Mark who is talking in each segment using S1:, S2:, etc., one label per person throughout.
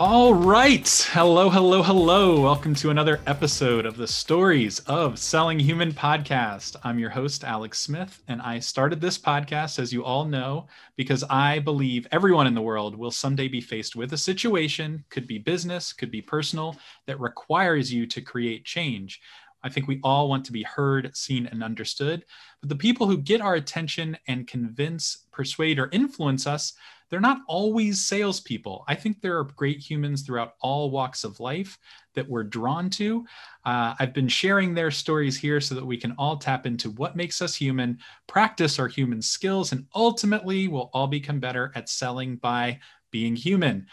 S1: All right. Hello, hello, hello. Welcome to another episode of the Stories of Selling Human podcast. I'm your host, Alex Smith, and I started this podcast, as you all know, because I believe everyone in the world will someday be faced with a situation, could be business, could be personal, that requires you to create change. I think we all want to be heard, seen, and understood. But the people who get our attention and convince, persuade, or influence us they're not always salespeople. I think there are great humans throughout all walks of life that we're drawn to. Uh, I've been sharing their stories here so that we can all tap into what makes us human, practice our human skills, and ultimately we'll all become better at selling by being human.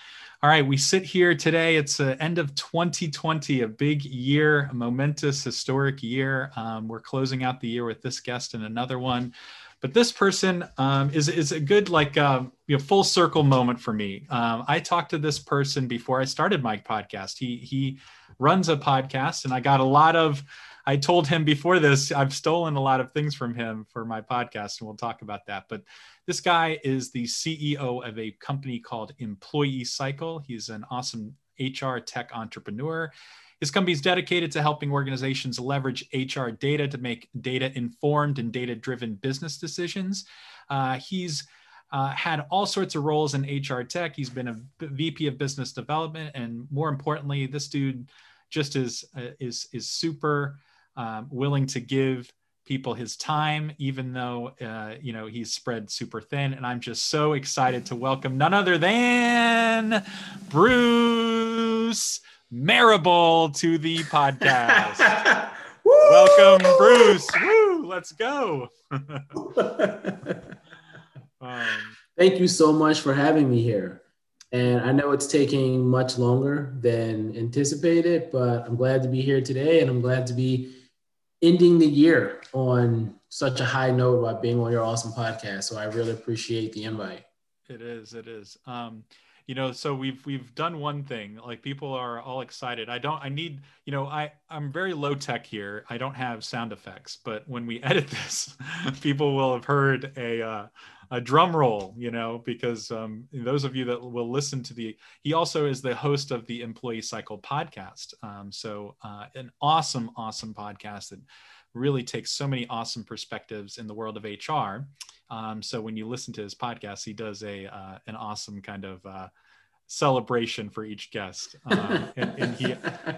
S1: All right, we sit here today. It's the end of 2020, a big year, a momentous, historic year. Um, we're closing out the year with this guest and another one. But this person um, is is a good like um, you know full circle moment for me. Um, I talked to this person before I started my podcast. He he runs a podcast, and I got a lot of. I told him before this, I've stolen a lot of things from him for my podcast, and we'll talk about that. But this guy is the CEO of a company called Employee Cycle. He's an awesome HR tech entrepreneur. His company is dedicated to helping organizations leverage HR data to make data informed and data driven business decisions. Uh, he's uh, had all sorts of roles in HR tech. He's been a VP of business development, and more importantly, this dude just is uh, is is super um, willing to give people his time, even though uh, you know he's spread super thin. And I'm just so excited to welcome none other than Bruce Marable to the podcast. Welcome, Bruce. Woo, let's go.
S2: um, Thank you so much for having me here. And I know it's taking much longer than anticipated, but I'm glad to be here today and I'm glad to be ending the year on such a high note by being on your awesome podcast. So I really appreciate the invite.
S1: It is. It is. Um, you know so we've we've done one thing like people are all excited i don't i need you know i i'm very low tech here i don't have sound effects but when we edit this people will have heard a uh, a drum roll you know because um, those of you that will listen to the he also is the host of the employee cycle podcast um, so uh, an awesome awesome podcast that really takes so many awesome perspectives in the world of hr um, so when you listen to his podcast, he does a uh, an awesome kind of uh, celebration for each guest, uh, and, and, he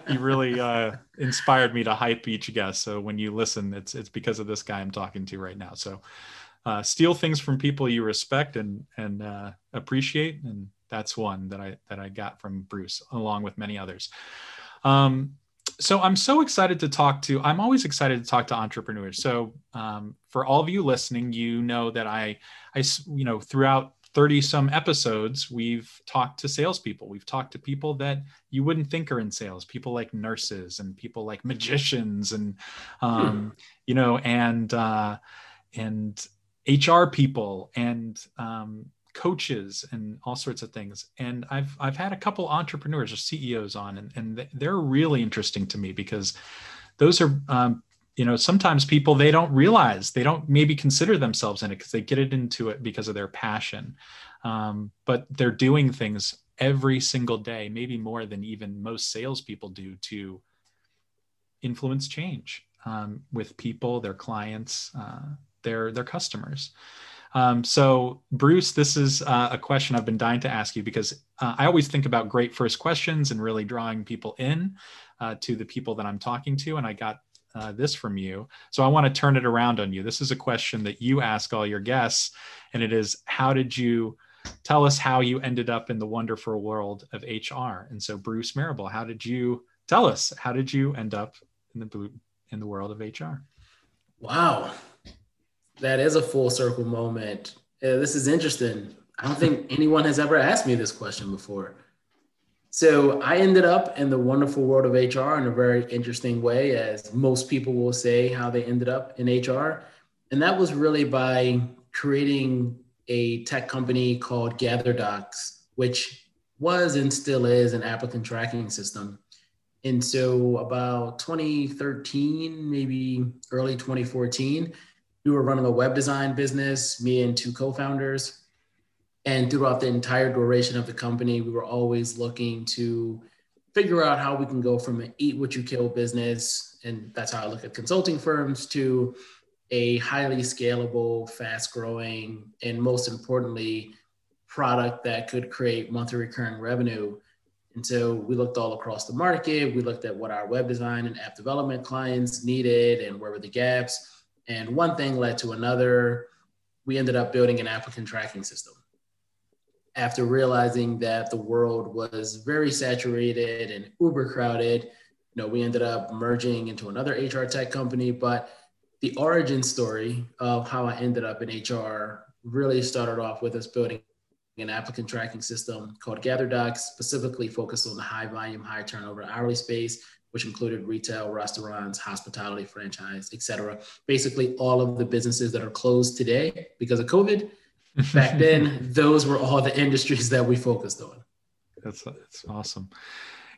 S1: he really uh, inspired me to hype each guest. So when you listen, it's it's because of this guy I'm talking to right now. So uh, steal things from people you respect and and uh, appreciate, and that's one that I that I got from Bruce, along with many others. Um, so I'm so excited to talk to. I'm always excited to talk to entrepreneurs. So um, for all of you listening, you know that I, I, you know, throughout 30 some episodes, we've talked to salespeople. We've talked to people that you wouldn't think are in sales, people like nurses and people like magicians and, um, hmm. you know, and uh, and HR people and um, coaches and all sorts of things. And I've I've had a couple entrepreneurs or CEOs on, and, and they're really interesting to me because those are um, you know sometimes people they don't realize they don't maybe consider themselves in it because they get it into it because of their passion um, but they're doing things every single day maybe more than even most salespeople do to influence change um, with people their clients uh, their their customers um, so, Bruce, this is uh, a question I've been dying to ask you because uh, I always think about great first questions and really drawing people in uh, to the people that I'm talking to. And I got uh, this from you. So, I want to turn it around on you. This is a question that you ask all your guests, and it is How did you tell us how you ended up in the wonderful world of HR? And so, Bruce Marable, how did you tell us? How did you end up in the, in the world of HR?
S2: Wow that is a full circle moment. This is interesting. I don't think anyone has ever asked me this question before. So I ended up in the wonderful world of HR in a very interesting way, as most people will say how they ended up in HR. And that was really by creating a tech company called GatherDocs, which was and still is an applicant tracking system. And so about 2013, maybe early 2014, we were running a web design business, me and two co-founders. And throughout the entire duration of the company, we were always looking to figure out how we can go from an eat what you kill business, and that's how I look at consulting firms, to a highly scalable, fast growing, and most importantly, product that could create monthly recurring revenue. And so we looked all across the market. We looked at what our web design and app development clients needed and where were the gaps. And one thing led to another. We ended up building an applicant tracking system. After realizing that the world was very saturated and uber crowded, you know, we ended up merging into another HR tech company. But the origin story of how I ended up in HR really started off with us building an applicant tracking system called GatherDocs, specifically focused on the high volume, high turnover hourly space, which included retail, restaurants, hospitality, franchise, et cetera. Basically, all of the businesses that are closed today because of COVID. Back then, those were all the industries that we focused on.
S1: That's that's awesome.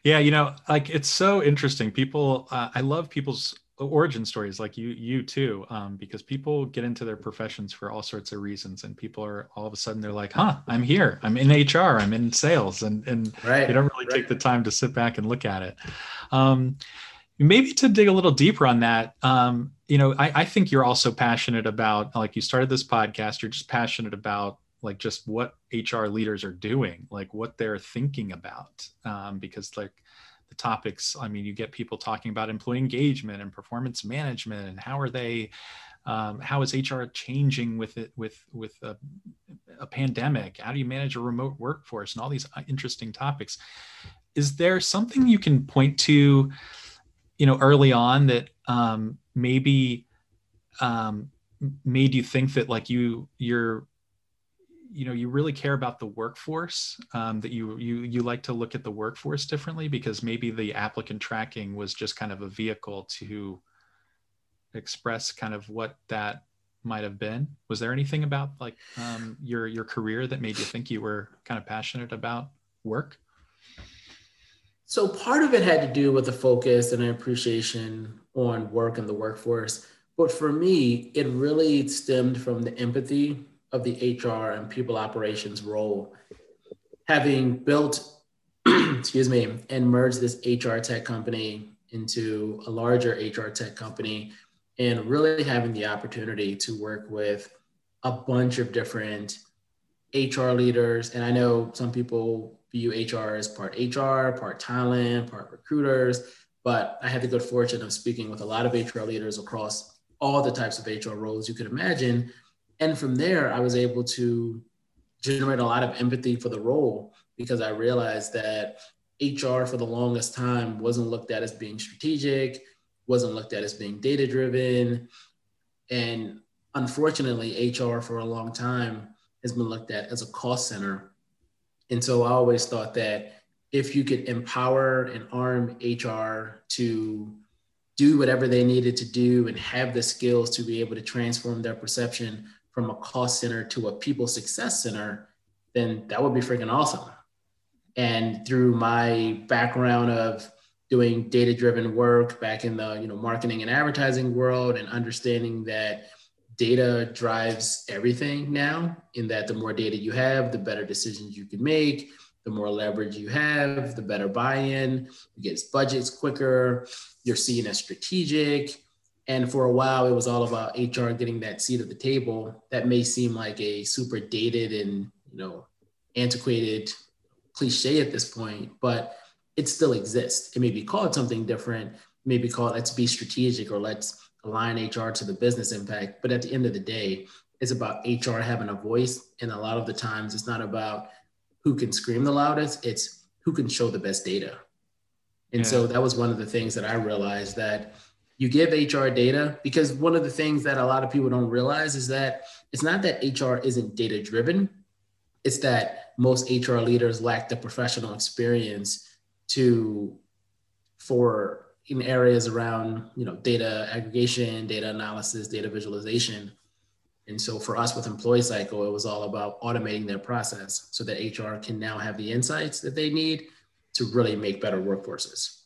S1: Yeah, you know, like it's so interesting. People, uh, I love people's origin stories like you you too um, because people get into their professions for all sorts of reasons and people are all of a sudden they're like huh i'm here. I'm in hr i'm in sales and and right, they don't really right. take the time to sit back and look at it. Um, maybe to dig a little deeper on that um, you know I, I think you're also passionate about like you started this podcast you're just passionate about like just what hr leaders are doing like what they're thinking about um, because like the topics i mean you get people talking about employee engagement and performance management and how are they um, how is hr changing with it with with a, a pandemic? How do you manage a remote workforce and all these uh, interesting topics. Is there something you can point to you know early on that um, maybe um, made you think that like you you're you know you really care about the workforce um, that you you you like to look at the workforce differently because maybe the applicant tracking was just kind of a vehicle to express kind of what that might have been. Was there anything about like um, your your career that made you think you were kind of passionate about work?
S2: So part of it had to do with the focus and an appreciation on work and the workforce. But for me it really stemmed from the empathy of the HR and people operations role. Having built, excuse me, and merged this HR tech company into a larger HR tech company, and really having the opportunity to work with a bunch of different HR leaders. And I know some people view HR as part HR, part talent, part recruiters, but I had the good fortune of speaking with a lot of HR leaders across all the types of HR roles you could imagine and from there, I was able to generate a lot of empathy for the role because I realized that HR for the longest time wasn't looked at as being strategic, wasn't looked at as being data driven. And unfortunately, HR for a long time has been looked at as a cost center. And so I always thought that if you could empower and arm HR to do whatever they needed to do and have the skills to be able to transform their perception from a call center to a people success center, then that would be freaking awesome. And through my background of doing data driven work back in the you know marketing and advertising world and understanding that data drives everything now in that the more data you have the better decisions you can make the more leverage you have the better buy-in you get budgets quicker you're seen as strategic and for a while, it was all about HR getting that seat at the table. That may seem like a super dated and you know antiquated cliche at this point, but it still exists. It may be called something different. Maybe called let's be strategic or let's align HR to the business impact. But at the end of the day, it's about HR having a voice. And a lot of the times, it's not about who can scream the loudest. It's who can show the best data. And yeah. so that was one of the things that I realized that you give HR data because one of the things that a lot of people don't realize is that it's not that HR isn't data driven, it's that most HR leaders lack the professional experience to for in areas around you know data aggregation, data analysis, data visualization. And so for us with Employee Cycle, it was all about automating their process so that HR can now have the insights that they need to really make better workforces.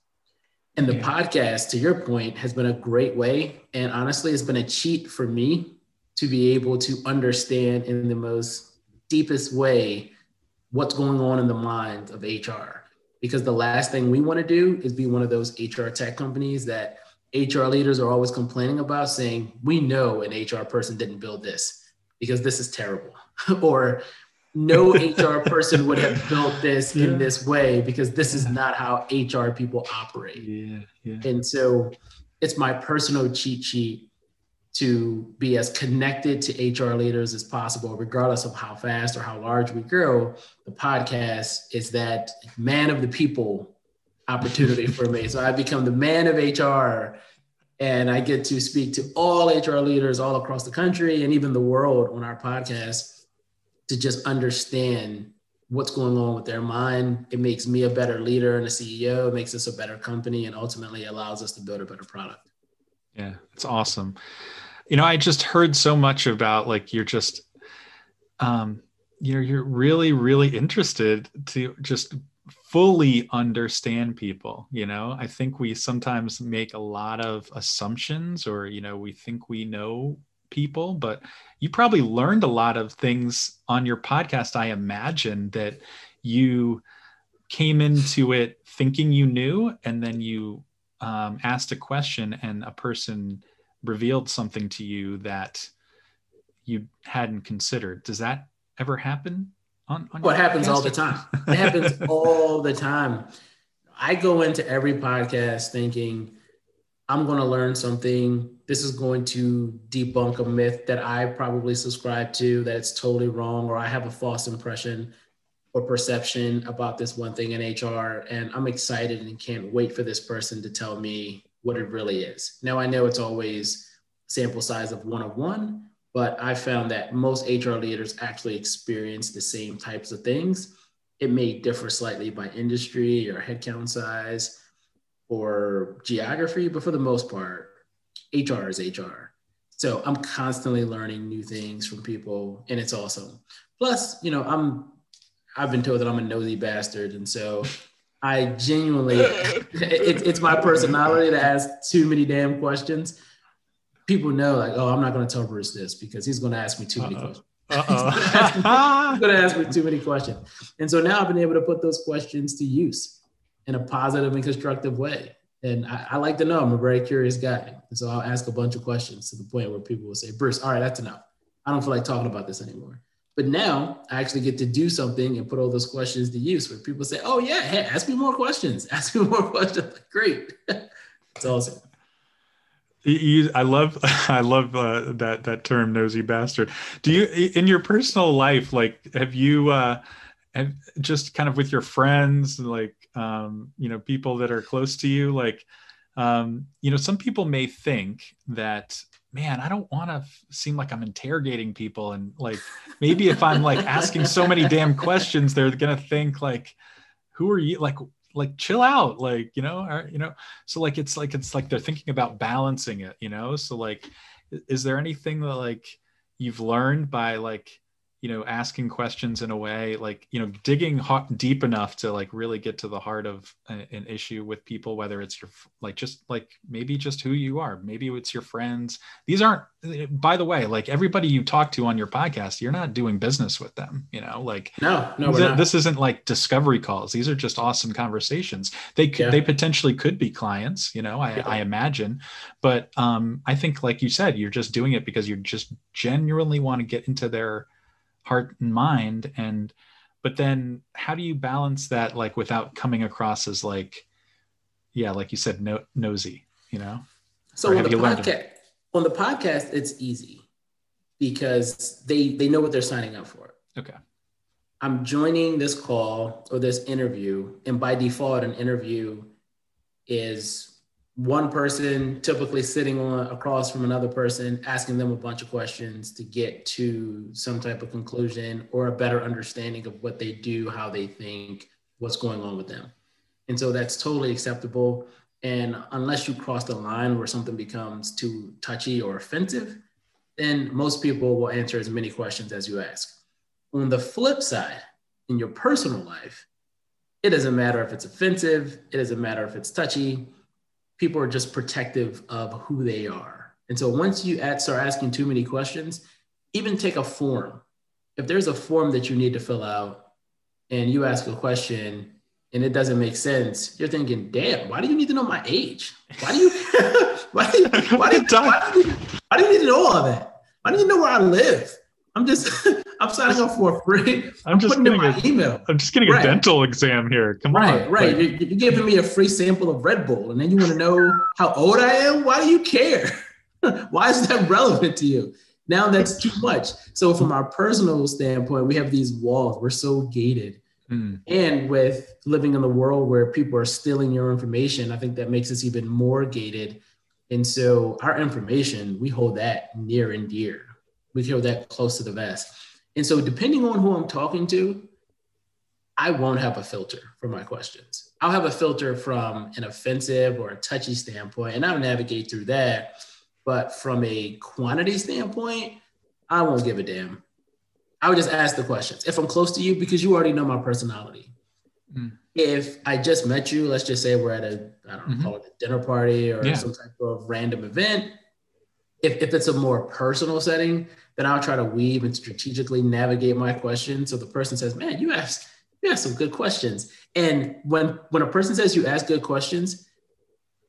S2: And the yeah. podcast, to your point, has been a great way. And honestly, it's been a cheat for me to be able to understand in the most deepest way what's going on in the mind of HR. Because the last thing we want to do is be one of those HR tech companies that HR leaders are always complaining about, saying, We know an HR person didn't build this because this is terrible. or no HR person would have built this yeah. in this way because this is not how HR people operate.
S1: Yeah, yeah.
S2: And so it's my personal cheat sheet to be as connected to HR leaders as possible, regardless of how fast or how large we grow. The podcast is that man of the people opportunity for me. So I become the man of HR and I get to speak to all HR leaders all across the country and even the world on our podcast to just understand what's going on with their mind. It makes me a better leader and a CEO, it makes us a better company, and ultimately allows us to build a better product.
S1: Yeah, it's awesome you know i just heard so much about like you're just um you're you're really really interested to just fully understand people you know i think we sometimes make a lot of assumptions or you know we think we know people but you probably learned a lot of things on your podcast i imagine that you came into it thinking you knew and then you um, asked a question and a person revealed something to you that you hadn't considered. Does that ever happen?
S2: On, on what happens all the time? It happens all the time. I go into every podcast thinking I'm going to learn something. This is going to debunk a myth that I probably subscribe to that's totally wrong, or I have a false impression or perception about this one thing in HR. And I'm excited and can't wait for this person to tell me what it really is. Now I know it's always sample size of one of one, but I found that most HR leaders actually experience the same types of things. It may differ slightly by industry or headcount size or geography, but for the most part, HR is HR. So I'm constantly learning new things from people, and it's awesome. Plus, you know, I'm I've been told that I'm a nosy bastard, and so I genuinely, it, it's my personality to ask too many damn questions. People know, like, oh, I'm not going to tell Bruce this because he's going to ask me too many Uh-oh. questions. he's going to ask me too many questions. And so now I've been able to put those questions to use in a positive and constructive way. And I, I like to know I'm a very curious guy. And so I'll ask a bunch of questions to the point where people will say, Bruce, all right, that's enough. I don't feel like talking about this anymore. But now I actually get to do something and put all those questions to use where people say, oh, yeah, hey, ask me more questions. Ask me more questions. Great. it's awesome.
S1: You, I love, I love uh, that that term, nosy bastard. Do you, in your personal life, like, have you, uh, have just kind of with your friends, like, um, you know, people that are close to you, like, um, you know, some people may think that man, I don't want to f- seem like I'm interrogating people. And like, maybe if I'm like asking so many damn questions, they're to think like, who are you? Like, like chill out. Like, you know, or, you know, so like, it's like, it's like they're thinking about balancing it, you know? So like, is there anything that like you've learned by like, you know asking questions in a way like you know digging hot, deep enough to like really get to the heart of a, an issue with people whether it's your like just like maybe just who you are. Maybe it's your friends. These aren't by the way like everybody you talk to on your podcast you're not doing business with them you know? Like
S2: no no
S1: this, this isn't like discovery calls. These are just awesome conversations. They could yeah. they potentially could be clients you know? I, yeah. I imagine. But um i think like you said you're just doing it because you just genuinely want to get into their heart and mind and but then how do you balance that like without coming across as like yeah like you said no, nosy you know?
S2: So on the, podcast, on the podcast it's easy because they they know what they're signing up for.
S1: Okay.
S2: I'm joining this call or this interview and by default an interview is one person typically sitting on across from another person asking them a bunch of questions to get to some type of conclusion or a better understanding of what they do how they think what's going on with them. And so that's totally acceptable. And unless you cross the line where something becomes too touchy or offensive then most people will answer as many questions as you ask. On the flip side in your personal life it doesn't matter if it's offensive it doesn't matter if it's touchy people are just protective of who they are. And so once you start asking too many questions, even take a form if there's a form that you need to fill out and you ask a question and it doesn't make sense, you're thinking, damn, why do you need to know my age? Why do you why do you, why do you, why do you, why do you need to know all that? Why do you know where I live? I'm just I'm signing up for free.
S1: I'm, just getting my
S2: a, email.
S1: I'm just getting right. a dental exam here. Come
S2: right,
S1: on.
S2: Right, right. You're, you're, giving me a free sample of Red Bull, and then you want to know how old I am? Why do you care? Why is that relevant to you? Now that's too much. So from our personal standpoint, we have these walls. We're so gated. Mm. And with living in the world where people are stealing your information, I think that makes us even more gated. And so our information, we hold that near and dear. We hold that close to the vest. And so depending on who I'm talking to, I won't have a filter for my questions. I'll have a filter from an offensive or a touchy standpoint, and I'll navigate through that. But from a quantity standpoint, I won't give a damn. I would just ask the questions. If I'm close to you, because you already know my personality. Mm. If I just met you, let's just say we're at a, I don't know, mm-hmm. call it a dinner party or yeah. some type of random event. If, if it's a more personal setting, then I'll try to weave and strategically navigate my question. So the person says, man, you asked, you asked some good questions. And when when a person says you ask good questions,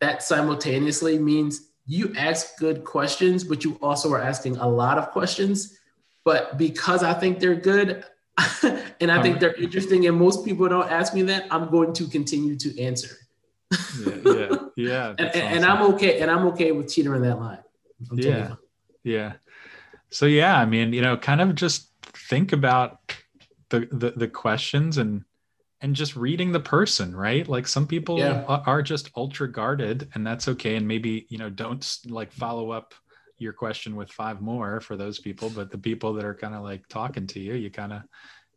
S2: that simultaneously means you ask good questions, but you also are asking a lot of questions. But because I think they're good and I think they're interesting, and most people don't ask me that, I'm going to continue to answer.
S1: yeah, yeah, yeah.
S2: and, awesome. and, I'm okay, and I'm okay with teetering that line.
S1: I'm yeah, yeah. So yeah, I mean, you know, kind of just think about the the, the questions and and just reading the person right like some people yeah. are just ultra guarded and that's okay and maybe you know don't like follow up your question with five more for those people but the people that are kind of like talking to you you kind of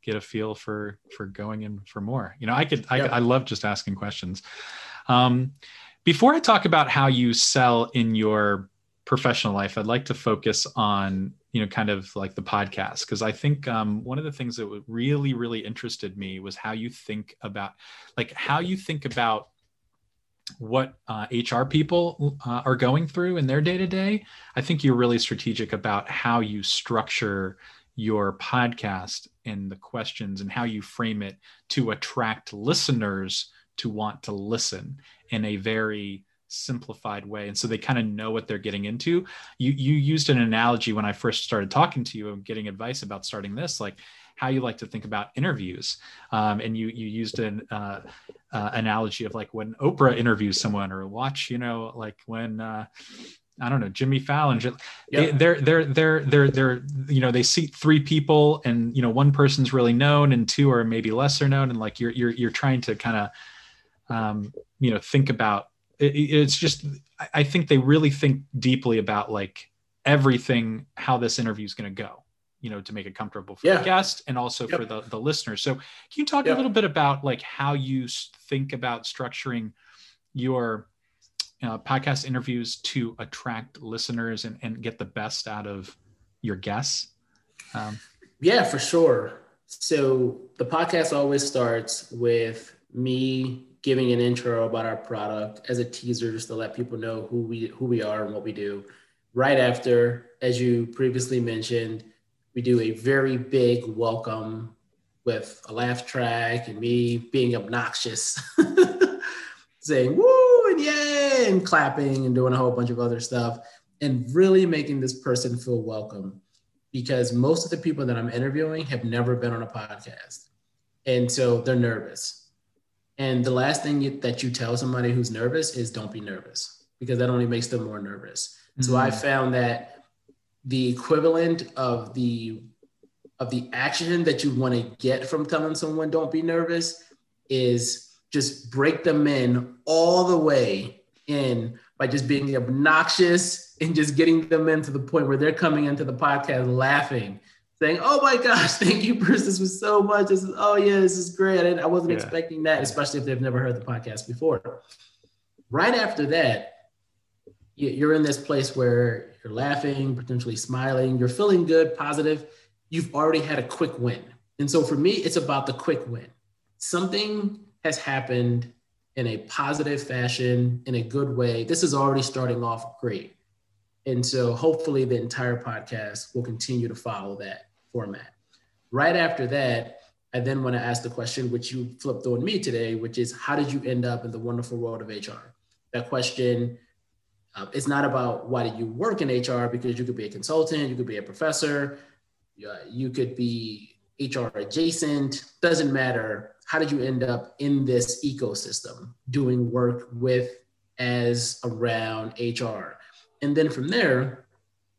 S1: get a feel for for going in for more you know i could I. I love just asking questions um before i talk about how you sell in your professional life i'd like to focus on you know kind of like the podcast. Because i think um, one of the things that really really interested me was how you think about like how you think about what uh, hr people uh, are going through in their day to day i think you're really strategic about how you structure your podcast and the questions and how you frame it to attract listeners to want to listen in a very simplified way and so they kind of know what they're getting into you you used an analogy when i first started talking to you and getting advice about starting this like how you like to think about interviews um, and you you used an uh, uh, analogy of like when oprah interviews someone or watch you know like when uh, I don't know, Jimmy Fallon. They, they're they're they're they're they're you know they seat three people and you know one person's really known and two are maybe lesser known and like you're you're you're trying to kind of um, you know think about it, it's just i think they really think deeply about like everything how this interview is going to go you know to make it comfortable for yeah. the guest and also yep. for the, the listener so can you talk yep. a little bit about like how you think about structuring your uh, podcast interviews to attract listeners and, and get the best out of your guests um,
S2: yeah for sure so the podcast always starts with me giving an intro about our product as a teaser just to let people know who we who we are and what we do. Right after, as you previously mentioned, we do a very big welcome with a laugh track and me being obnoxious, saying woo and yay and clapping and doing a whole bunch of other stuff and really making this person feel welcome because most of the people that I'm interviewing have never been on a podcast. And so they're nervous and the last thing you, that you tell somebody who's nervous is don't be nervous because that only makes them more nervous. Mm-hmm. So I mm. found that the equivalent of the of the action that you want to get from telling someone don't be nervous is just break them in all the way in by just being obnoxious and just getting them in to the point where they're coming into the podcast laughing saying, "Oh my gosh, thank you, Bruce. This was so much. This is oh yeah, this is great. I, I wasn't yeah. expecting that, especially if they've never heard the podcast before." Right after that, you're in this place where you're laughing, potentially smiling, you're feeling good, positive. You've already had a quick win, and so for me, it's about the quick win. Something has happened in a positive fashion, in a good way. This is already starting off great. And so hopefully the entire podcast will continue to follow that format. Right after that, I then want to ask the question, which you flipped on me today, which is how did you end up in the wonderful world of HR? That question uh, it's not about why did you work in HR because you could be a consultant, you could be a professor, uh, you could be HR adjacent, doesn't matter. How did you end up in this ecosystem doing work with as around HR? And then from there,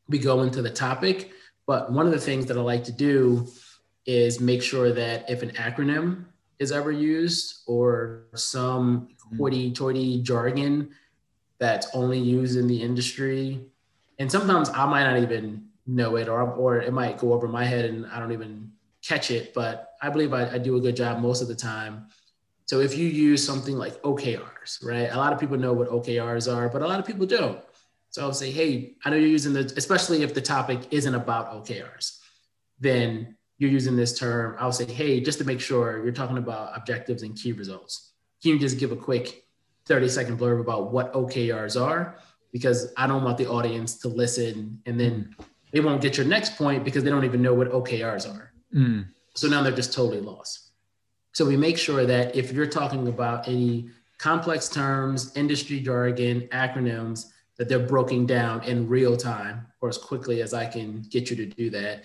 S2: we go into the topic. But one of the things that I like to do is make sure that if an acronym is ever used or some mm-hmm. hoity toity jargon that's only used in the industry, and sometimes I might not even know it or, or it might go over my head and I don't even catch it, but I believe I, I do a good job most of the time. So if you use something like OKRs, right? A lot of people know what OKRs are, but a lot of people don't. So I'll say, hey, I know you're using the, especially if the topic isn't about OKRs, then you're using this term. I'll say, hey, just to make sure you're talking about objectives and key results. Can you just give a quick 30 second blurb about what OKRs are? Because I don't want the audience to listen and then they won't get your next point because they don't even know what OKRs are. Mm. So now they're just totally lost. So we make sure that if you're talking about any complex terms, industry jargon, acronyms, that they're broken down in real time or as quickly as I can get you to do that.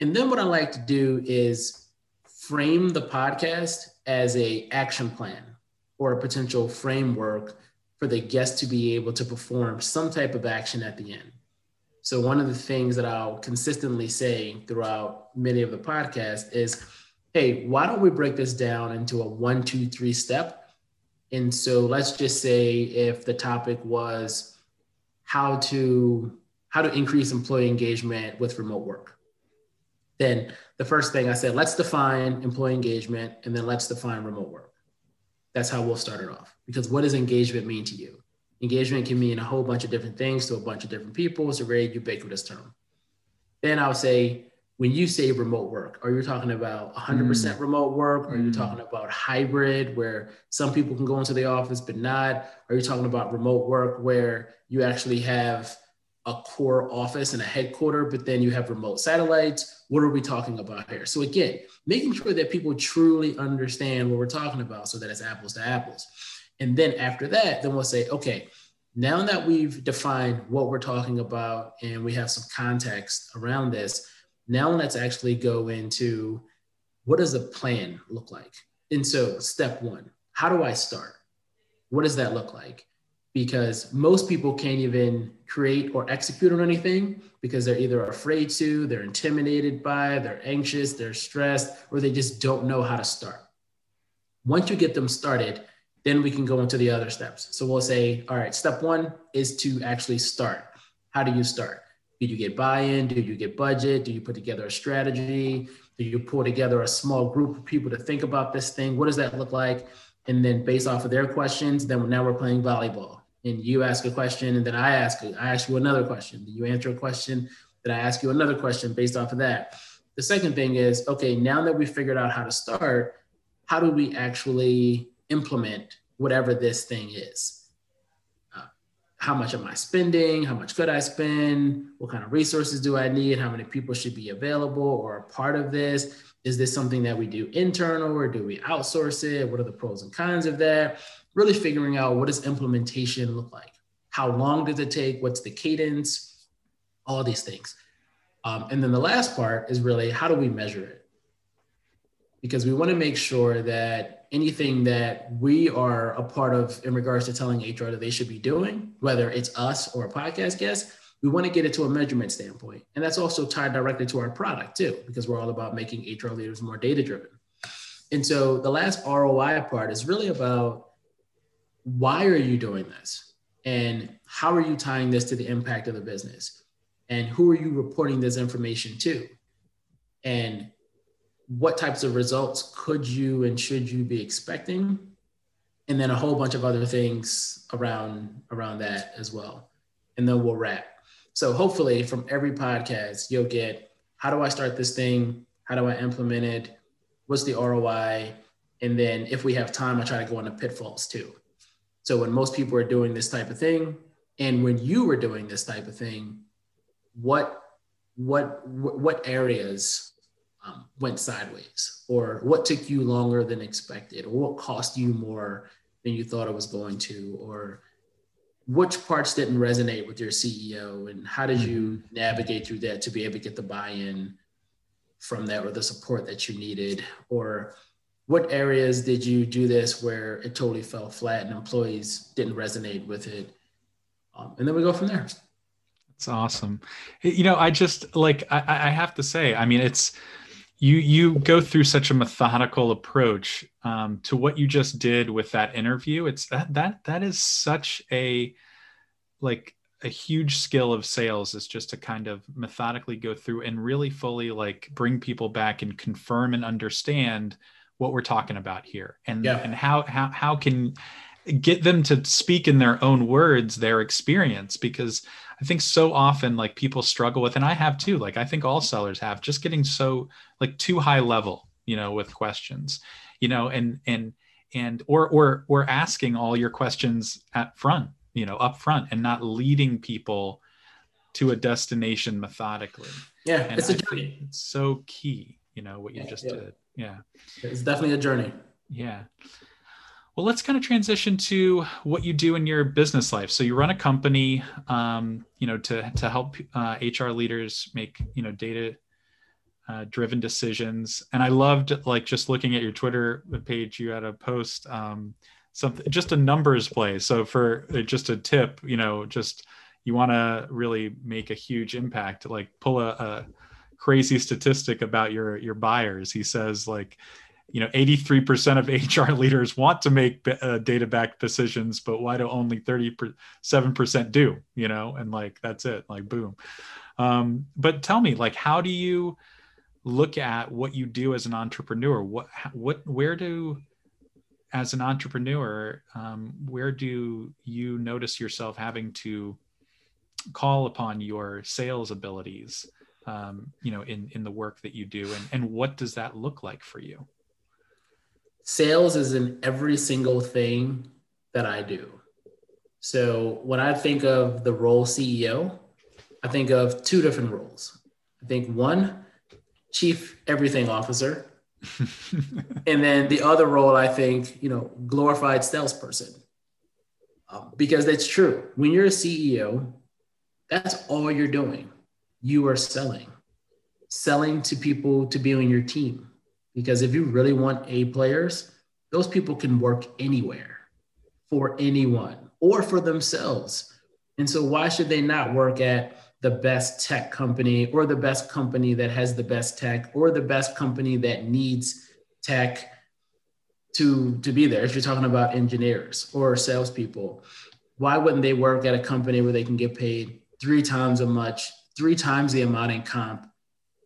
S2: And then what I like to do is frame the podcast as a action plan or a potential framework for the guest to be able to perform some type of action at the end. So one of the things that I'll consistently say throughout many of the podcasts is, hey, why don't we break this down into a one, two, three step? And so let's just say if the topic was how to how to increase employee engagement with remote work. Then the first thing I said, let's define employee engagement and then let's define remote work. That's how we'll start it off. Because what does engagement mean to you? Engagement can mean a whole bunch of different things to a bunch of different people. It's a very ubiquitous term. Then I'll say, when you say remote work, are you talking about 100% mm. remote work? Are you mm. talking about hybrid where some people can go into the office but not? Are you talking about remote work where you actually have a core office and a headquarter, but then you have remote satellites? What are we talking about here? So again, making sure that people truly understand what we're talking about so that it's apples to apples. And then after that, then we'll say, okay, now that we've defined what we're talking about and we have some context around this, now let's actually go into what does the plan look like? And so, step one, how do I start? What does that look like? Because most people can't even create or execute on anything because they're either afraid to, they're intimidated by, they're anxious, they're stressed, or they just don't know how to start. Once you get them started, then we can go into the other steps. So we'll say, all right, step one is to actually start. How do you start? Did you get buy-in? Do you get budget? Do you put together a strategy? Do you pull together a small group of people to think about this thing? What does that look like? And then based off of their questions, then now we're playing volleyball. And you ask a question, and then I ask I ask you another question. Do you answer a question, then I ask you another question based off of that. The second thing is, okay, now that we figured out how to start, how do we actually implement whatever this thing is? How much am I spending? How much could I spend? What kind of resources do I need? How many people should be available or a part of this? Is this something that we do internal or do we outsource it? What are the pros and cons of that? Really figuring out what does implementation look like? How long does it take? What's the cadence? All these things. Um, and then the last part is really how do we measure it? Because we want to make sure that anything that we are a part of in regards to telling HR that they should be doing, whether it's us or a podcast guest, we want to get it to a measurement standpoint. And that's also tied directly to our product too, because we're all about making HR leaders more data driven. And so the last ROI part is really about why are you doing this? And how are you tying this to the impact of the business? And who are you reporting this information to? And what types of results could you and should you be expecting? And then a whole bunch of other things around around that as well. And then we'll wrap. So hopefully from every podcast you'll get how do i start this thing? How do i implement it? What's the roi and then if we have time i try to go into pitfalls too. So when most people are doing this type of thing and when you were doing this type of thing what what what areas um, went sideways, or what took you longer than expected, or what cost you more than you thought it was going to, or which parts didn't resonate with your CEO, and how did you mm-hmm. navigate through that to be able to get the buy-in from that or the support that you needed, or what areas did you do this where it totally fell flat and employees didn't resonate with it, um, and then we go from there.
S1: It's awesome. You know, I just like I, I have to say, I mean, it's you you go through such a methodical approach um, to what you just did with that interview it's that that that is such a like a huge skill of sales is just to kind of methodically go through and really fully like bring people back and confirm and understand what we're talking about here and yeah. and how how how can get them to speak in their own words their experience because I think so often like people struggle with, and I have too. Like I think all sellers have just getting so like too high level, you know, with questions, you know, and and and or or or asking all your questions at front, you know, up front, and not leading people to a destination methodically.
S2: Yeah,
S1: and
S2: it's a journey.
S1: It's so key, you know, what you yeah, just yeah. did. Yeah,
S2: it's definitely a journey.
S1: Yeah. Well, let's kind of transition to what you do in your business life. So you run a company, um, you know, to to help uh, HR leaders make you know data uh, driven decisions. And I loved like just looking at your Twitter page. You had a post, um, something just a numbers play. So for uh, just a tip, you know, just you want to really make a huge impact, like pull a, a crazy statistic about your your buyers. He says like you know 83% of hr leaders want to make uh, data backed decisions but why do only 37% do you know? And like that's it like boom. Um, but tell me like how do you look at what you do as an entrepreneur? What what where do as an entrepreneur um, where do you notice yourself having to call upon your sales abilities um, you know in in the work that you do? And and what does that look like for you
S2: sales is in every single thing that I do. So when I think of the role CEO, I think of two different roles. I think one, chief everything officer. and then the other role, I think, you know, glorified salesperson. Um, because that's true. When you're a CEO, that's all you're doing. You are selling, selling to people to be on your team, because if you really want A players, those people can work anywhere for anyone or for themselves. And so, why should they not work at the best tech company or the best company that has the best tech or the best company that needs tech to, to be there? If you're talking about engineers or salespeople, why wouldn't they work at a company where they can get paid three times as much, three times the amount in comp,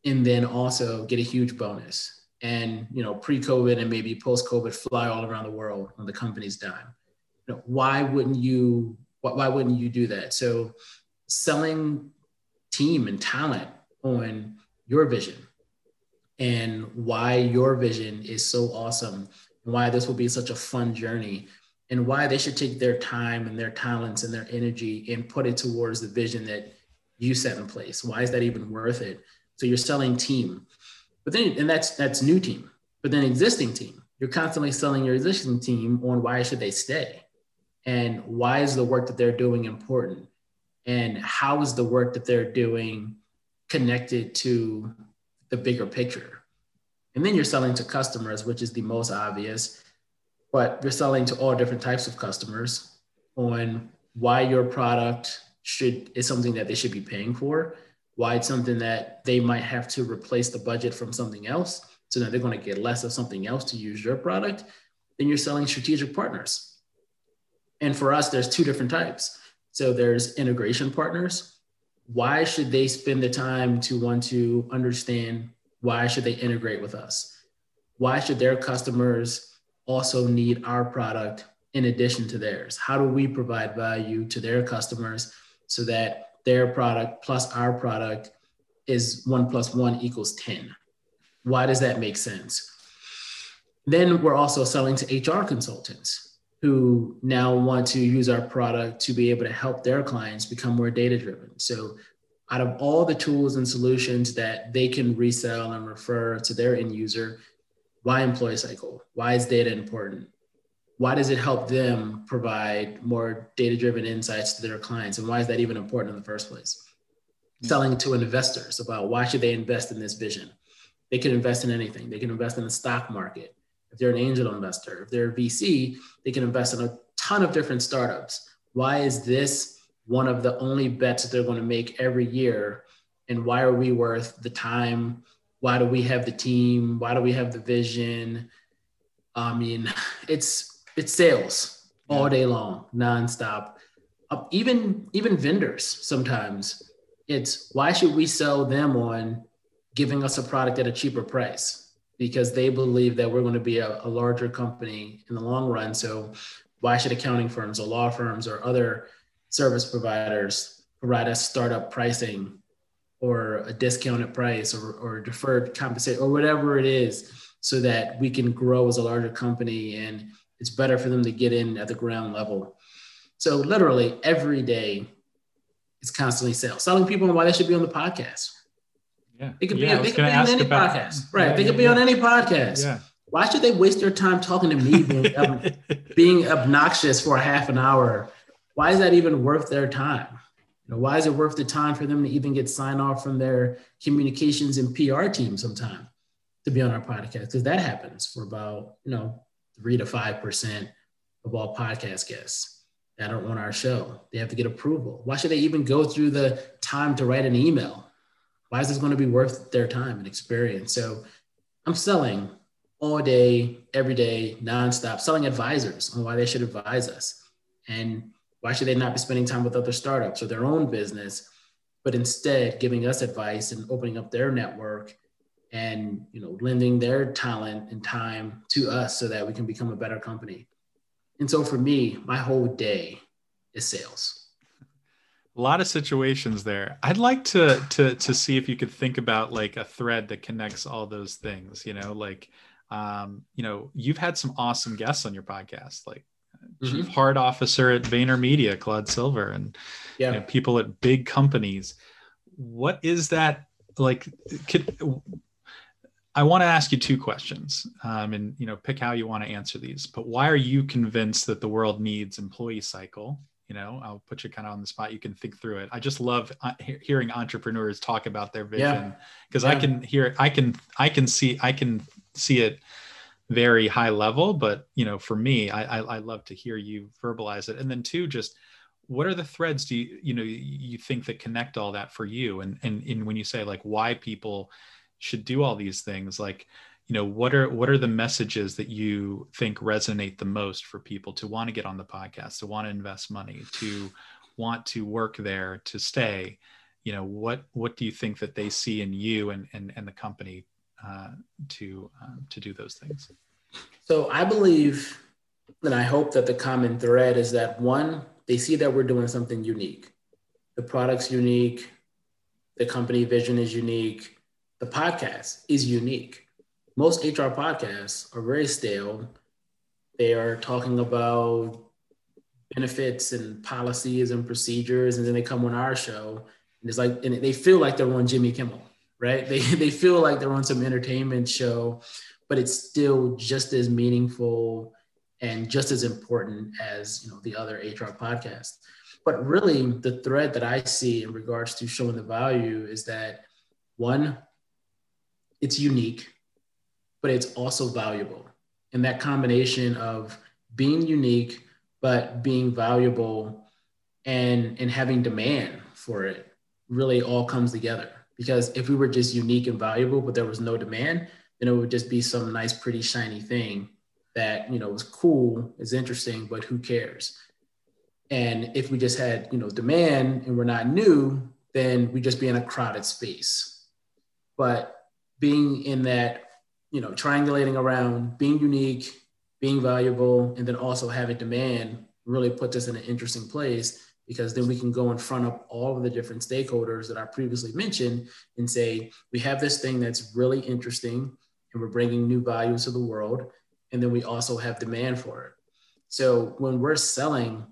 S2: and then also get a huge bonus? And you know pre-covid and maybe post-covid fly all around the world on the company's dime you know why wouldn't you why wouldn't you do that? So selling team and talent on your vision and why your vision is so awesome and why this will be such a fun journey and why they should take their time and their talents and their energy and put it towards the vision that you set in place. Why is that even worth it? So you're selling team but then, and that's that's new team. But then existing team, you're constantly selling your existing team on why should they stay, and why is the work that they're doing important, and how is the work that they're doing connected to the bigger picture. And then you're selling to customers, which is the most obvious, but you're selling to all different types of customers on why your product should is something that they should be paying for why it's something that they might have to replace the budget from something else. So that they're going to get less of something else to use your product. Then you're selling strategic partners. And for us, there's two different types. So there's integration partners. Why should they spend the time to want to understand why should they integrate with us? Why should their customers also need our product in addition to theirs? How do we provide value to their customers so that their product plus our product is one plus one equals 10. Why does that make sense? Then we're also selling to HR consultants who now want to use our product to be able to help their clients become more data driven. So out of all the tools and solutions that they can resell and refer to their end user, why employee cycle? Why is data important? Why does it help them provide more data driven insights to their clients? And why is that even important in the first place? Yeah. Selling to investors about why should they invest in this vision? They can invest in anything. They can invest in the stock market. If they're an angel investor, if they're a VC, they can invest in a ton of different startups. Why is this one of the only bets that they're going to make every year. And why are we worth the time? Why do we have the team? Why do we have the vision? I mean, it's it's sales all day long, nonstop. Uh, even even vendors sometimes it's why should we sell them on giving us a product at a cheaper price because they believe that we're going to be a, a larger company in the long run. So why should accounting firms or law firms or other service providers provide us startup pricing or a discounted price or, or deferred compensation or whatever it is so that we can grow as a larger company and it's better for them to get in at the ground level. So literally every day it's constantly sales. Selling people on why they should be on the podcast.
S1: Yeah.
S2: It could
S1: yeah,
S2: be, they could be on any about, podcast. Right yeah, they could yeah, be on any podcast. Yeah. Why should they waste their time talking to me being, um, being obnoxious for a half an hour? Why is that even worth their time? You know, why is it worth the time for them to even get sign off from their communications and PR team sometime to be on our podcast? Because that happens for about, you know, three to five percent of all podcast guests that are on our show. They have to get approval. Why should they even go through the time to write an email? Why is this going to be worth their time and experience? So I'm selling all day, every day, nonstop, selling advisors on why they should advise us. And why should they not be spending time with other startups or their own business, but instead giving us advice and opening up their network and you know lending their talent and time to us so that we can become a better company. And so for me, my whole day is sales.
S1: A lot of situations there. I'd like to to to see if you could think about like a thread that connects all those things, you know, like um, you know, you've had some awesome guests on your podcast, like mm-hmm. chief heart officer at VaynerMedia, Claude Silver, and yeah. you know, people at big companies. What is that like? Could, I want to ask you two questions, um, and you know, pick how you want to answer these. But why are you convinced that the world needs employee cycle? You know, I'll put you kind of on the spot. You can think through it. I just love uh, hearing entrepreneurs talk about their vision because yeah. yeah. I can hear, I can, I can see, I can see it very high level but you know for me I, I, I love to hear you verbalize it and then two just what are the threads do you you know you think that connect all that for you and and, and when you say like why people should do all these things like you know what are what are the messages that you think resonate the most for people to want to get on the podcast to want to invest money to want to work there to stay you know what what do you think that they see in you and and, and the company uh, to um, to do those things?
S2: So I believe, and I hope that the common thread is that one, they see that we're doing something unique. The product's unique, the company vision is unique, the podcast is unique. Most HR podcasts are very stale. They are talking about benefits and policies and procedures, and then they come on our show and it's like, and they feel like they're on Jimmy Kimmel right? They, they feel like they're on some entertainment show, but it's still just as meaningful and just as important as you know the other HR podcasts. But really, the thread that I see in regards to showing the value is that one, it's unique, but it's also valuable. And that combination of being unique, but being valuable and, and having demand for it really all comes together. Because if we were just unique and valuable, but there was no demand, then it would just be some nice, pretty, shiny thing that you know was cool, is interesting, but who cares? And if we just had you know demand and we're not new, then we just be in a crowded space. But being in that, you know, triangulating around, being unique, being valuable, and then also having demand really puts us in an interesting place because then we can go in front of all of the different stakeholders that I previously mentioned and say, we have this thing that's really interesting and we're bringing new values to the world. And then we also have demand for it. So when we're selling,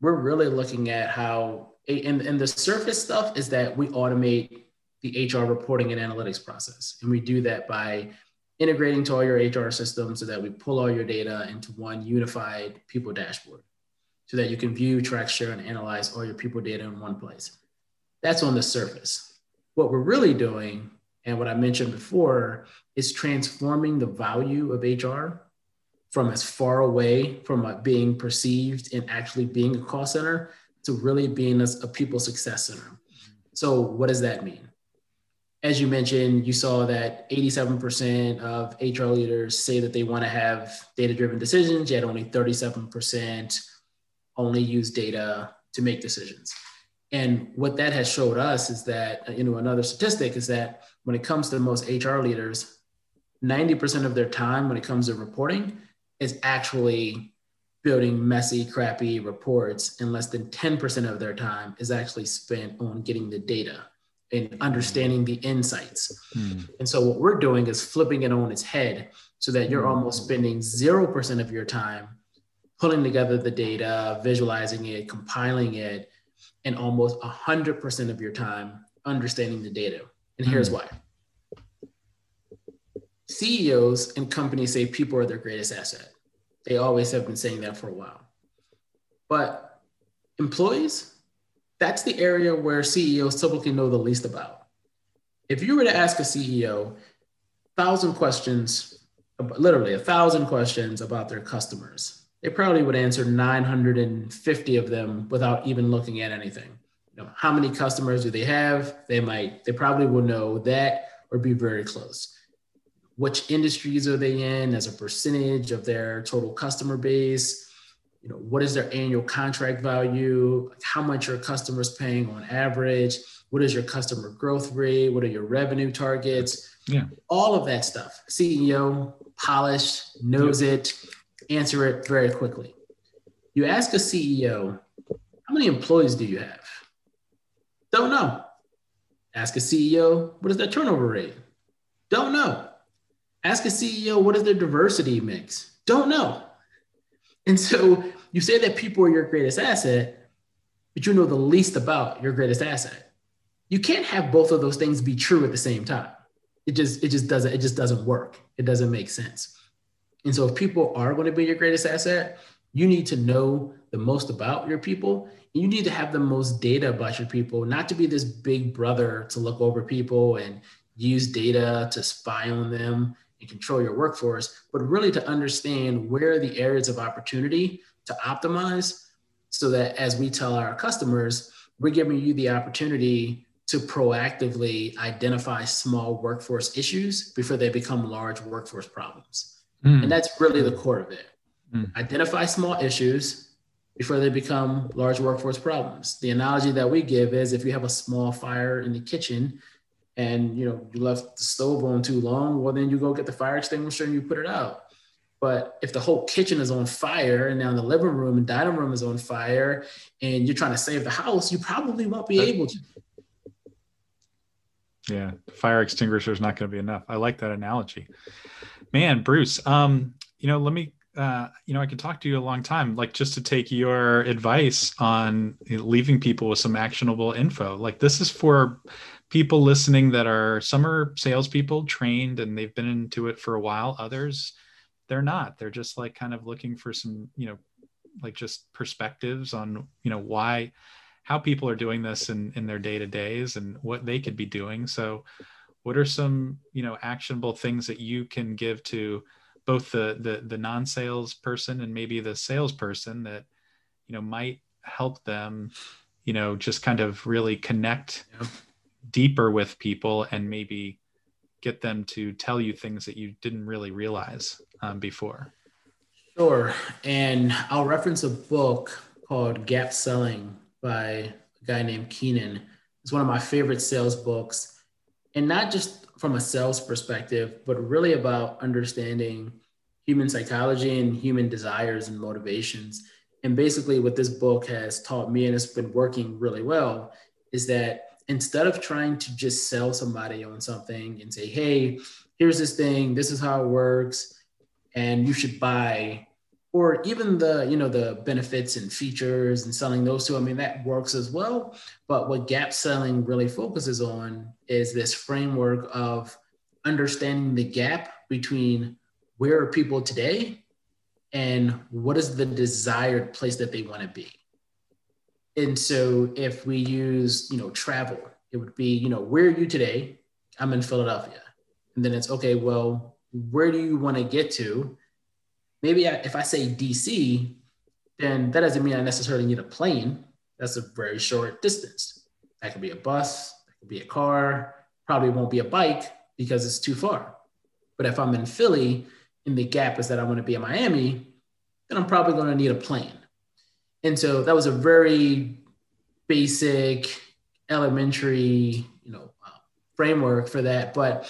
S2: we're really looking at how, and, and the surface stuff is that we automate the HR reporting and analytics process. And we do that by integrating to all your HR systems so that we pull all your data into one unified people dashboard so that you can view, track, share, and analyze all your people data in one place. That's on the surface. What we're really doing, and what I mentioned before, is transforming the value of HR from as far away from being perceived and actually being a call center to really being a, a people success center. So, what does that mean? As you mentioned, you saw that 87% of HR leaders say that they want to have data driven decisions, yet only 37% only use data to make decisions. And what that has showed us is that, you know, another statistic is that when it comes to most HR leaders, 90% of their time when it comes to reporting is actually building messy, crappy reports, and less than 10% of their time is actually spent on getting the data and understanding the insights. Hmm. And so, what we're doing is flipping it on its head so that you're almost spending 0% of your time pulling together the data, visualizing it, compiling it, and almost 100% of your time understanding the data. And here's hmm. why CEOs and companies say people are their greatest asset. They always have been saying that for a while. But employees, that's the area where CEOs typically know the least about. If you were to ask a CEO thousand questions, literally a thousand questions about their customers, they probably would answer 950 of them without even looking at anything. You know, how many customers do they have? They might, they probably will know that or be very close which industries are they in as a percentage of their total customer base you know what is their annual contract value? How much are customers paying on average? What is your customer growth rate? What are your revenue targets?
S1: Yeah.
S2: All of that stuff. Ceo polished knows yeah. it answer it very quickly. You ask a ceo how many employees do you have? Don't know. Ask a ceo what is their turnover rate? Don't know. Ask a CEO what is their diversity mix. Don't know. And so you say that people are your greatest asset, but you know the least about your greatest asset. You can't have both of those things be true at the same time. It just it just doesn't it just doesn't work. It doesn't make sense. And so if people are going to be your greatest asset, you need to know the most about your people. You need to have the most data about your people, not to be this big brother to look over people and use data to spy on them and control your workforce, but really to understand where the areas of opportunity to optimize so that as we tell our customers, we're giving you the opportunity to proactively identify small workforce issues before they become large workforce problems. Mm. And that's really the core of it. Mm. Identify small issues before they become large workforce problems. The analogy that we give is if you have a small fire in the kitchen, and you know you left the stove on too long, well then you go get the fire extinguisher and you put it out. But if the whole kitchen is on fire and now the living room and dining room is on fire and you're trying to save the house, you probably won't be able to.
S1: Yeah, fire extinguisher is not going to be enough. I like that analogy. Man, Bruce, um, you know, let me uh, you know, I could talk to you a long time, like just to take your advice on leaving people with some actionable info. Like this is for people listening that are some are salespeople trained and they've been into it for a while. Others, they're not. They're just like kind of looking for some, you know, like just perspectives on, you know, why, how people are doing this in, in their day to days and what they could be doing. So, what are some, you know, actionable things that you can give to both the the, the non-sales person and maybe the salesperson that, you know, might help them, you know, just kind of really connect. Yeah deeper with people and maybe get them to tell you things that you didn't really realize um, before.
S2: Sure. And I'll reference a book called Gap Selling by a guy named Keenan. It's one of my favorite sales books. And not just from a sales perspective, but really about understanding human psychology and human desires and motivations. And basically, what this book has taught me, and it's been working really well, is that instead of trying to just sell somebody on something and say, hey, here's this thing, this is how it works, and you should buy, or even the you know the benefits and features and selling those two i mean that works as well. But what gap selling really focuses on is this framework of understanding the gap between where are people today and what is the desired place that they want to be and so if we use you know travel it would be you know where are you today? I'm in philadelphia. And then it's okay well where do you want to get to? Maybe I, if i say dc then that doesn't mean i necessarily need a plane. That's a very short distance. That could be a bus that could be a car probably won't be a bike because it's too far. But if i'm in philly and the gap is that i want to be in miami then i'm probably going to need a plane and so that was a very basic, elementary, you know, uh, framework for that. But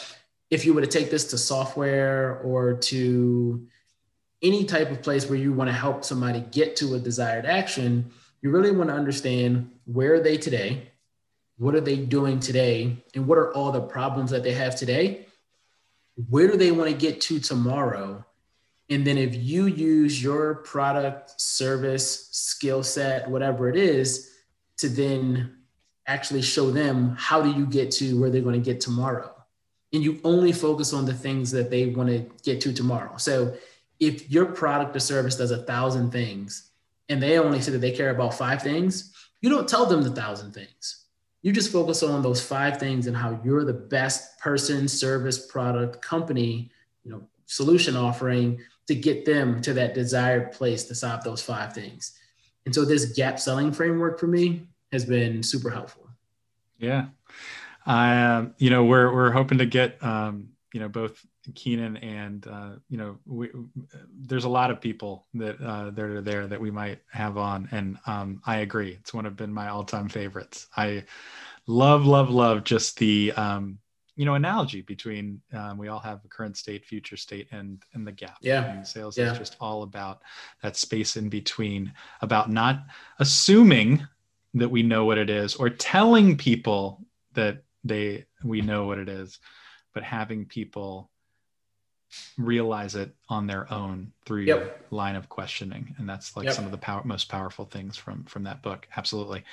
S2: if you were to take this to software or to any type of place where you want to help somebody get to a desired action, you really want to understand where are they today, what are they doing today, and what are all the problems that they have today? Where do they want to get to tomorrow? And then if you use your product, service, skill set, whatever it is, to then actually show them how do you get to where they're going to get tomorrow. And you only focus on the things that they want to get to tomorrow. So if your product or service does a thousand things and they only say that they care about five things, you don't tell them the thousand things. You just focus on those five things and how you're the best person, service, product, company, you know, solution offering to get them to that desired place to solve those five things. And so this gap selling framework for me has been super helpful.
S1: Yeah. Uh, you know, we're, we're hoping to get, um, you know, both Keenan and, uh, you know, we, there's a lot of people that, uh, that are there that we might have on. And um, I agree. It's one of been my all time favorites. I love, love, love just the, um, you know analogy between um, we all have a current state future state and and the gap
S2: yeah
S1: and sales
S2: yeah.
S1: is just all about that space in between about not assuming that we know what it is or telling people that they we know what it is but having people realize it on their own through yep. your line of questioning and that's like yep. some of the power, most powerful things from from that book absolutely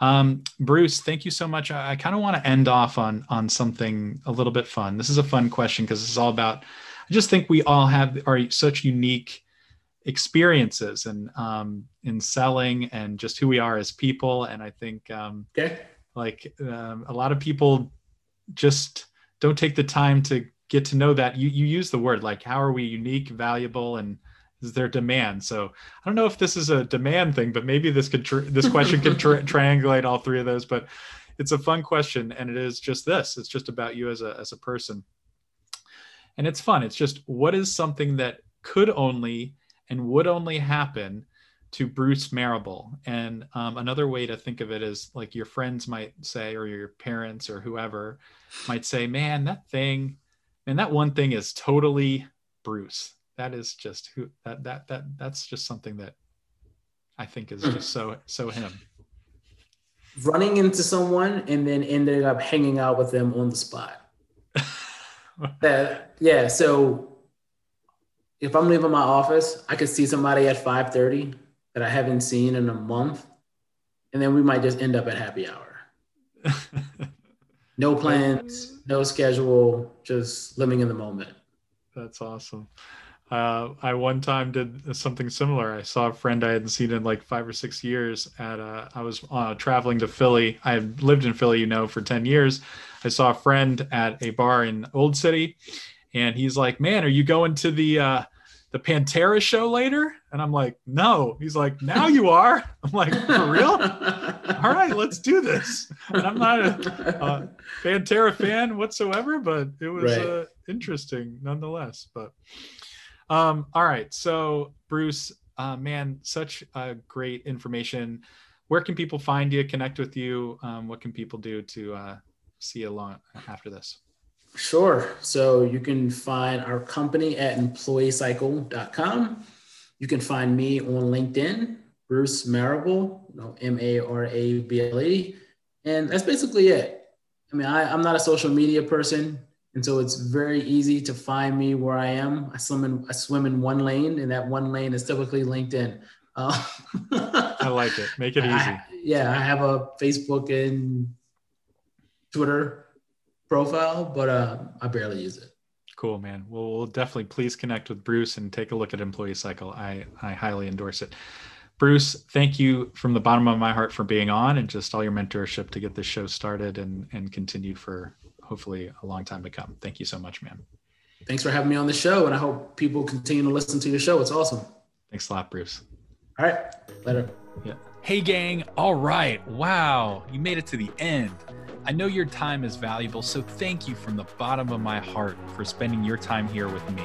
S1: um, bruce thank you so much i, I kind of want to end off on on something a little bit fun this is a fun question because this is all about i just think we all have are such unique experiences and um, in selling and just who we are as people and i think um,
S2: okay.
S1: like um, a lot of people just don't take the time to get to know that. You you use the word like how are we unique valuable and is there demand? So i don't know if this is a demand thing but maybe this could tr- this question could tri- triangulate all three of those but it's a fun question and it is just this. It's just about you as a as a person. And it's fun. It's just what is something that could only and would only happen to Bruce Marable. And um, another way to think of it is like your friends might say, or your parents or whoever might say, man, that thing, and that one thing is totally Bruce. That is just who that that that that's just something that I think is just so so him.
S2: Running into someone and then ending up hanging out with them on the spot. that yeah, so if I'm leaving my office, I could see somebody at 5:30 that I haven't seen in a month, and then we might just end up at happy hour. no plans, no schedule, just living in the moment.
S1: That's awesome. Uh, I one time did something similar. I saw a friend I hadn't seen in like five or six years. At uh, I was uh, traveling to Philly. I had lived in Philly, you know, for ten years. I saw a friend at a bar in Old City, and he's like, "Man, are you going to the uh, the Pantera show later? And I'm like, no. He's like, now you are. I'm like, for real? All right, let's do this. And I'm not a, a Pantera fan whatsoever, but it was right. uh, interesting nonetheless. But um, all right, so Bruce, uh, man, such a great information. Where can people find you, connect with you? Um, what can people do to uh, see you along after this?
S2: Sure. So you can find our company at employeecycle.com. You can find me on LinkedIn, Bruce Marable, you know, M A R A B L E. And that's basically it. I mean, I, I'm not a social media person. And so it's very easy to find me where I am. I swim in I swim in one lane, and that one lane is typically LinkedIn. Uh,
S1: I like it. Make it easy.
S2: I, yeah, I have a Facebook and Twitter profile, but uh, I barely use it.
S1: Cool, man. Well, we'll definitely please connect with Bruce and take a look at Employee Cycle. I, I highly endorse it. Bruce, thank you from the bottom of my heart for being on and just all your mentorship to get this show started and, and continue for hopefully a long time to come. Thank you so much, man.
S2: Thanks for having me on the show. And I hope people continue to listen to your show. It's awesome.
S1: Thanks a lot, Bruce.
S2: All right. Later.
S1: Yeah. Hey, gang. All right. Wow. You made it to the end. I know your time is valuable, so thank you from the bottom of my heart for spending your time here with me.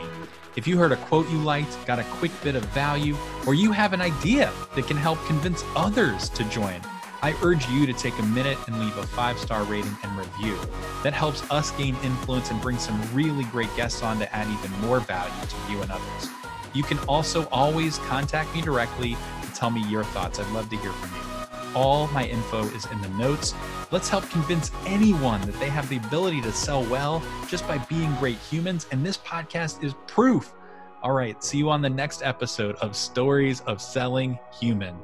S1: If you heard a quote you liked, got a quick bit of value, or you have an idea that can help convince others to join, I urge you to take a minute and leave a five star rating and review. That helps us gain influence and bring some really great guests on to add even more value to you and others. You can also always contact me directly to tell me your thoughts. I'd love to hear from you. All my info is in the notes. Let's help convince anyone that they have the ability to sell well just by being great humans. And this podcast is proof. All right, see you on the next episode of Stories of Selling Human.